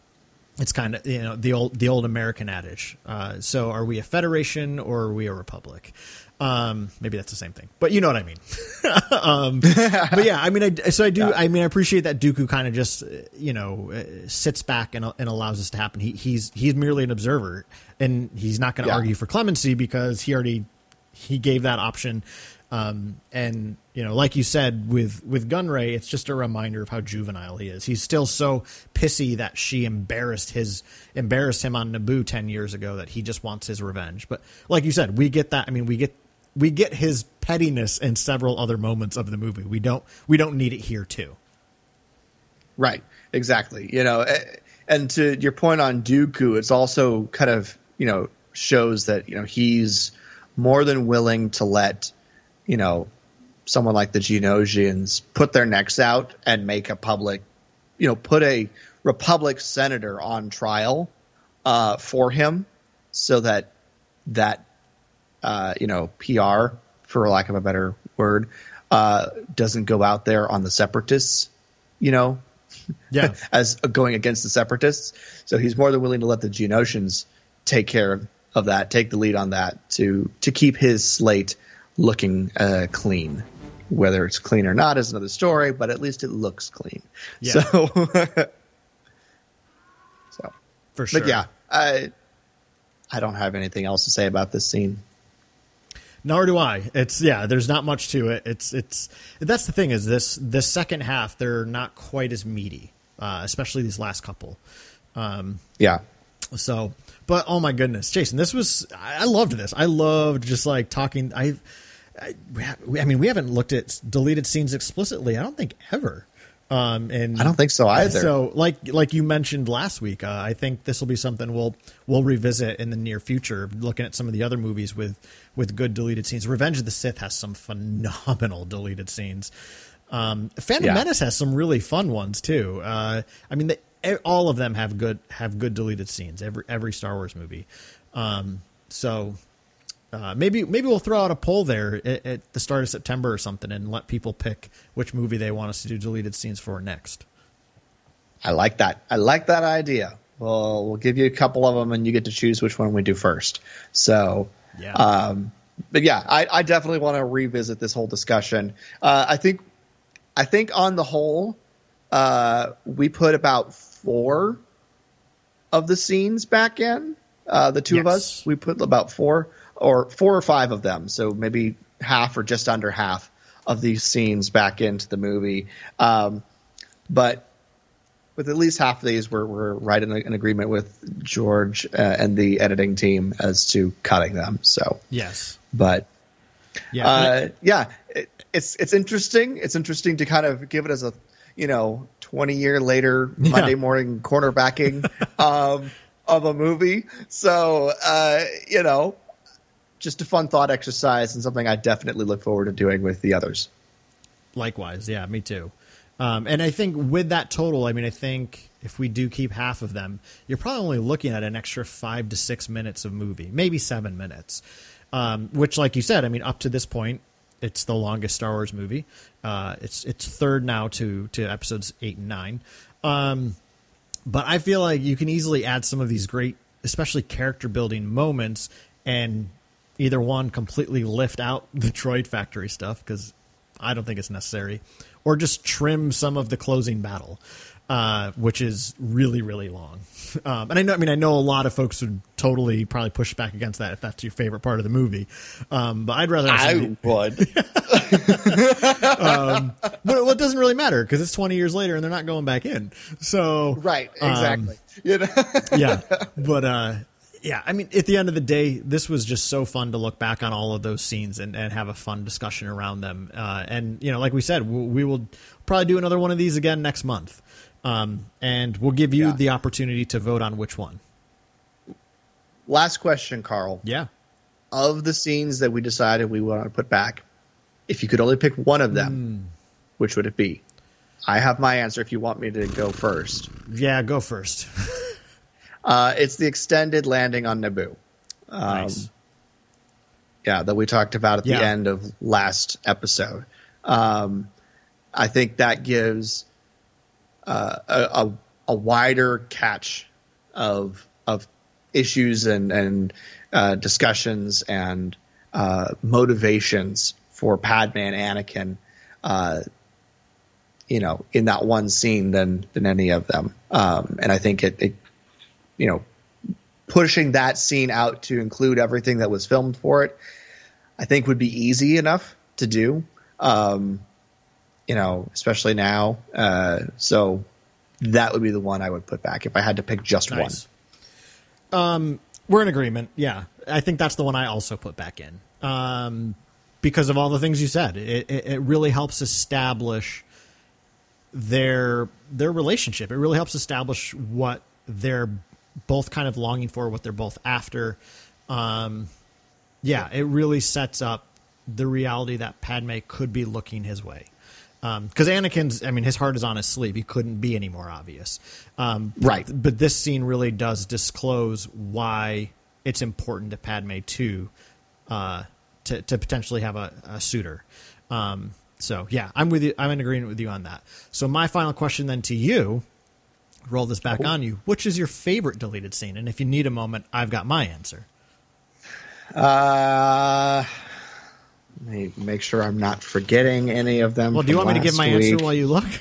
it's kind of you know the old the old American adage. Uh, so, are we a federation or are we a republic? Um, maybe that's the same thing, but you know what I mean. um, but yeah, I mean, I, so I do. I mean, I appreciate that Dooku kind of just uh, you know uh, sits back and, and allows this to happen. He, he's he's merely an observer, and he's not going to Yeah. argue for clemency because he already he gave that option. Um, and you know, like you said with with Gunray, it's just a reminder of how juvenile he is. He's still so pissy that she embarrassed his embarrassed him on Naboo ten years ago that he just wants his revenge. But like you said, we get that. I mean, we get we get his pettiness in several other moments of the movie. We don't we don't need it here too. Right. Exactly. You know, eh, and to your point on Dooku, it's also kind of you know shows that you know he's more than willing to let you know someone like the Geonosians put their necks out and make a public, you know, put a Republic senator on trial uh, for him, so that that uh, you know PR, for lack of a better word, uh, doesn't go out there on the separatists, you know, Yeah. as going against the separatists. So he's more than willing to let the Geonosians take care of, of that, take the lead on that to to keep his slate looking uh, clean. Whether it's clean or not is another story, but at least it looks clean. Yeah. So, so For sure. But yeah, I I don't have anything else to say about this scene. Nor do I. It's yeah. There's not much to it. It's it's that's the thing is this this second half they're not quite as meaty, uh, especially these last couple. Um, Yeah. So, but oh my goodness, Jason, this was I loved this. I loved just like talking. I I, I mean, we haven't looked at deleted scenes explicitly. I don't think ever. Um, and I don't think so either. So, like like you mentioned last week, uh, I think this will be something we'll we'll revisit in the near future. Looking at some of the other movies with with good deleted scenes, Revenge of the Sith has some phenomenal deleted scenes. Um, Phantom Yeah. Menace has some really fun ones too. Uh, I mean, they, all of them have good have good deleted scenes. Every every Star Wars movie. Um, so uh, maybe maybe we'll throw out a poll there at, at the start of September or something, and let people pick which movie they want us to do deleted scenes for next. I like that. I like that idea. Well, we'll give you a couple of them, and you get to choose which one we do first. So, Yeah. um, but yeah, I, I definitely want to revisit this whole discussion. Uh, I think, I think on the whole, uh, we put about four of the scenes back in. Uh, the two of us, we put about four or four or five of them. So maybe half or just under half of these scenes back into the movie. Um, but with at least half of these, we're, we're right in, in agreement with George uh, and the editing team as to cutting them. So, Yes. but Yeah. uh, yeah, it, it's it's interesting. It's interesting to kind of give it as a you know twenty year later Yeah. Monday morning cornerbacking um, of a movie. So uh, you know, just a fun thought exercise and something I definitely look forward to doing with the others. Likewise, yeah, me too. Um, and I think with that total, I mean, I think if we do keep half of them, you're probably only looking at an extra five to six minutes of movie, maybe seven minutes. Um, which, like you said, I mean, up to this point, it's the longest Star Wars movie. Uh, it's it's third now to to episodes eight and nine. Um, but I feel like you can easily add some of these great, especially character building moments, and either one completely lift out the droid factory stuff because I don't think it's necessary, or just trim some of the closing battle, uh, which is really really long. Um, and I know, I mean, I know a lot of folks would totally probably push back against that if that's your favorite part of the movie. Um, but I'd rather I would. um, but well, it doesn't really matter because it's 20 years later and they're not going back in. So right, um, exactly. you know? yeah, but uh, yeah, I mean, at the end of the day, this was just so fun to look back on all of those scenes and, and have a fun discussion around them. Uh, and you know, like we said, we, we will probably do another one of these again next month, um, and we'll give you the opportunity to vote on which one. Last question, Carl. Yeah. Of the scenes that we decided we want to put back, if you could only pick one of them, which would it be? I have my answer if you want me to go first. Yeah, go first. Uh, it's the extended landing on Naboo. Um, Nice. Yeah, that we talked about at Yeah. the end of last episode. Um, I think that gives uh, a, a, a wider catch of of issues and and uh, discussions and uh, motivations for Padme and Anakin. Uh, you know, in that one scene than than any of them. Um, and I think it, it, you know, pushing that scene out to include everything that was filmed for it, I think would be easy enough to do. Um, you know, especially now. Uh, so that would be the one I would put back if I had to pick just Nice. Um, we're in agreement. Yeah, I think that's the one I also put back in um, because of all the things you said. It, it, it really helps establish their their relationship. It really helps establish what they're both kind of longing for, what they're both after. Um, yeah, it really sets up the reality that Padme could be looking his way. Because Anakin's, I mean, his heart is on his sleeve. He couldn't be any more obvious. Um, Right. But this scene really does disclose why it's important to Padme too, uh, to to potentially have a, a suitor. Um, so yeah, I'm with you. I'm in agreement with you on that. So my final question then to you, roll this back on you. Which is your favorite deleted scene? And if you need a moment, I've got my answer. Uh, let me make sure I'm not forgetting any of them. Well, do you want me to give my answer while you look?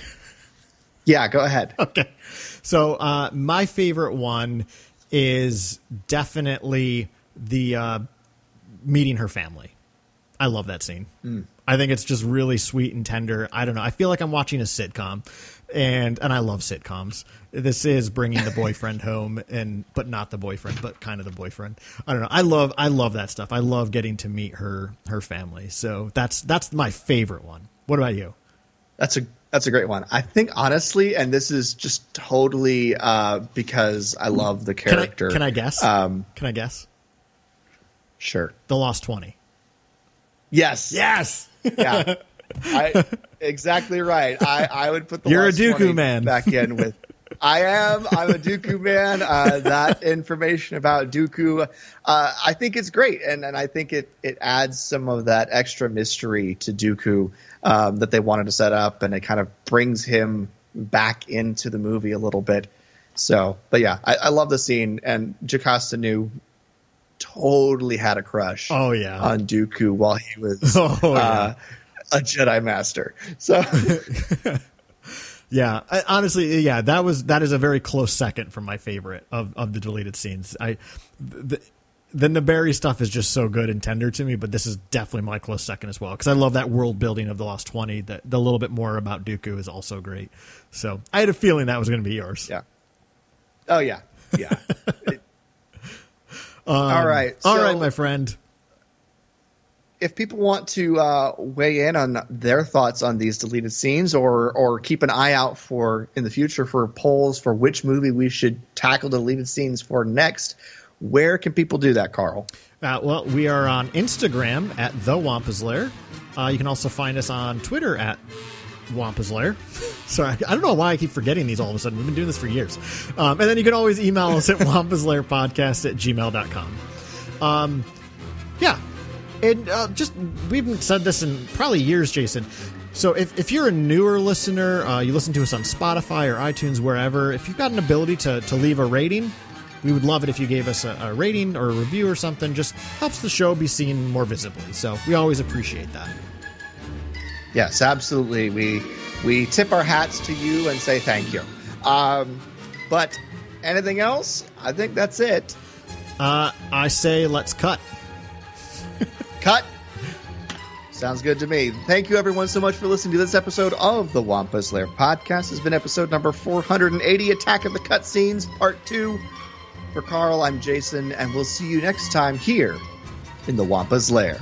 Yeah, go ahead. Okay. So uh, my favorite one is definitely the uh, meeting her family. I love that scene. Mm. I think it's just really sweet and tender. I don't know. I feel like I'm watching a sitcom, and and I love sitcoms. This is bringing the boyfriend home, and but not the boyfriend, but kind of the boyfriend. I don't know. I love I love that stuff. I love getting to meet her her family. So that's that's my favorite one. What about you? That's a that's a great one. I think honestly, and this is just totally uh, because I love the Can I, character. can I guess? Um, can I guess? Sure. The Lost Twenty. Yes. Yes. Yeah. I, exactly right. I, I would put the You're a Dooku man. back in with. I am. I'm a Dooku man. Uh, that information about Dooku, uh, I think it's great, and and I think it it adds some of that extra mystery to Dooku um, that they wanted to set up, and it kind of brings him back into the movie a little bit. So, but yeah, I, I love the scene, and Jocasta Nu totally had a crush. Oh, yeah. on Dooku while he was Oh, yeah. uh, a Jedi Master. So. Yeah, I, honestly, yeah, that was that is a very close second from my favorite of, of the deleted scenes. I the, the Naberrie stuff is just so good and tender to me, but this is definitely my close second as well because I love that world building of the Lost Twenty. That the little bit more about Dooku is also great. So I had a feeling that was going to be yours. Yeah. Oh yeah, yeah. Um, All right, so- right, my friend. if people want to uh, weigh in on their thoughts on these deleted scenes or or keep an eye out for in the future for polls for which movie we should tackle deleted scenes for next where can people do that carl Uh, well, we are on Instagram at the Wampa's Lair. Uh, you can also find us on Twitter at Wampa's Lair. Sorry, I don't know why I keep forgetting these all of a sudden. We've been doing this for years. Um, and then you can always email us at wampaslairpodcast at gmail.com. Um, yeah. And uh, just, we haven't said this in probably years, Jason. So if, if you're a newer listener, uh, you listen to us on Spotify or iTunes, wherever, if you've got an ability to, to leave a rating, we would love it if you gave us a, a rating or a review or something. Just helps the show be seen more visibly. So we always appreciate that. yes absolutely we we tip our hats to you and say thank you um, but anything else i think that's it Uh, I say let's cut. cut Sounds good to me. Thank you, everyone, so much for listening to this episode of the Wampa's Lair podcast. It's been episode number 480, Attack of the Cutscenes, Part 2. For Carl, I'm Jason, and we'll see you next time here in the Wampa's Lair.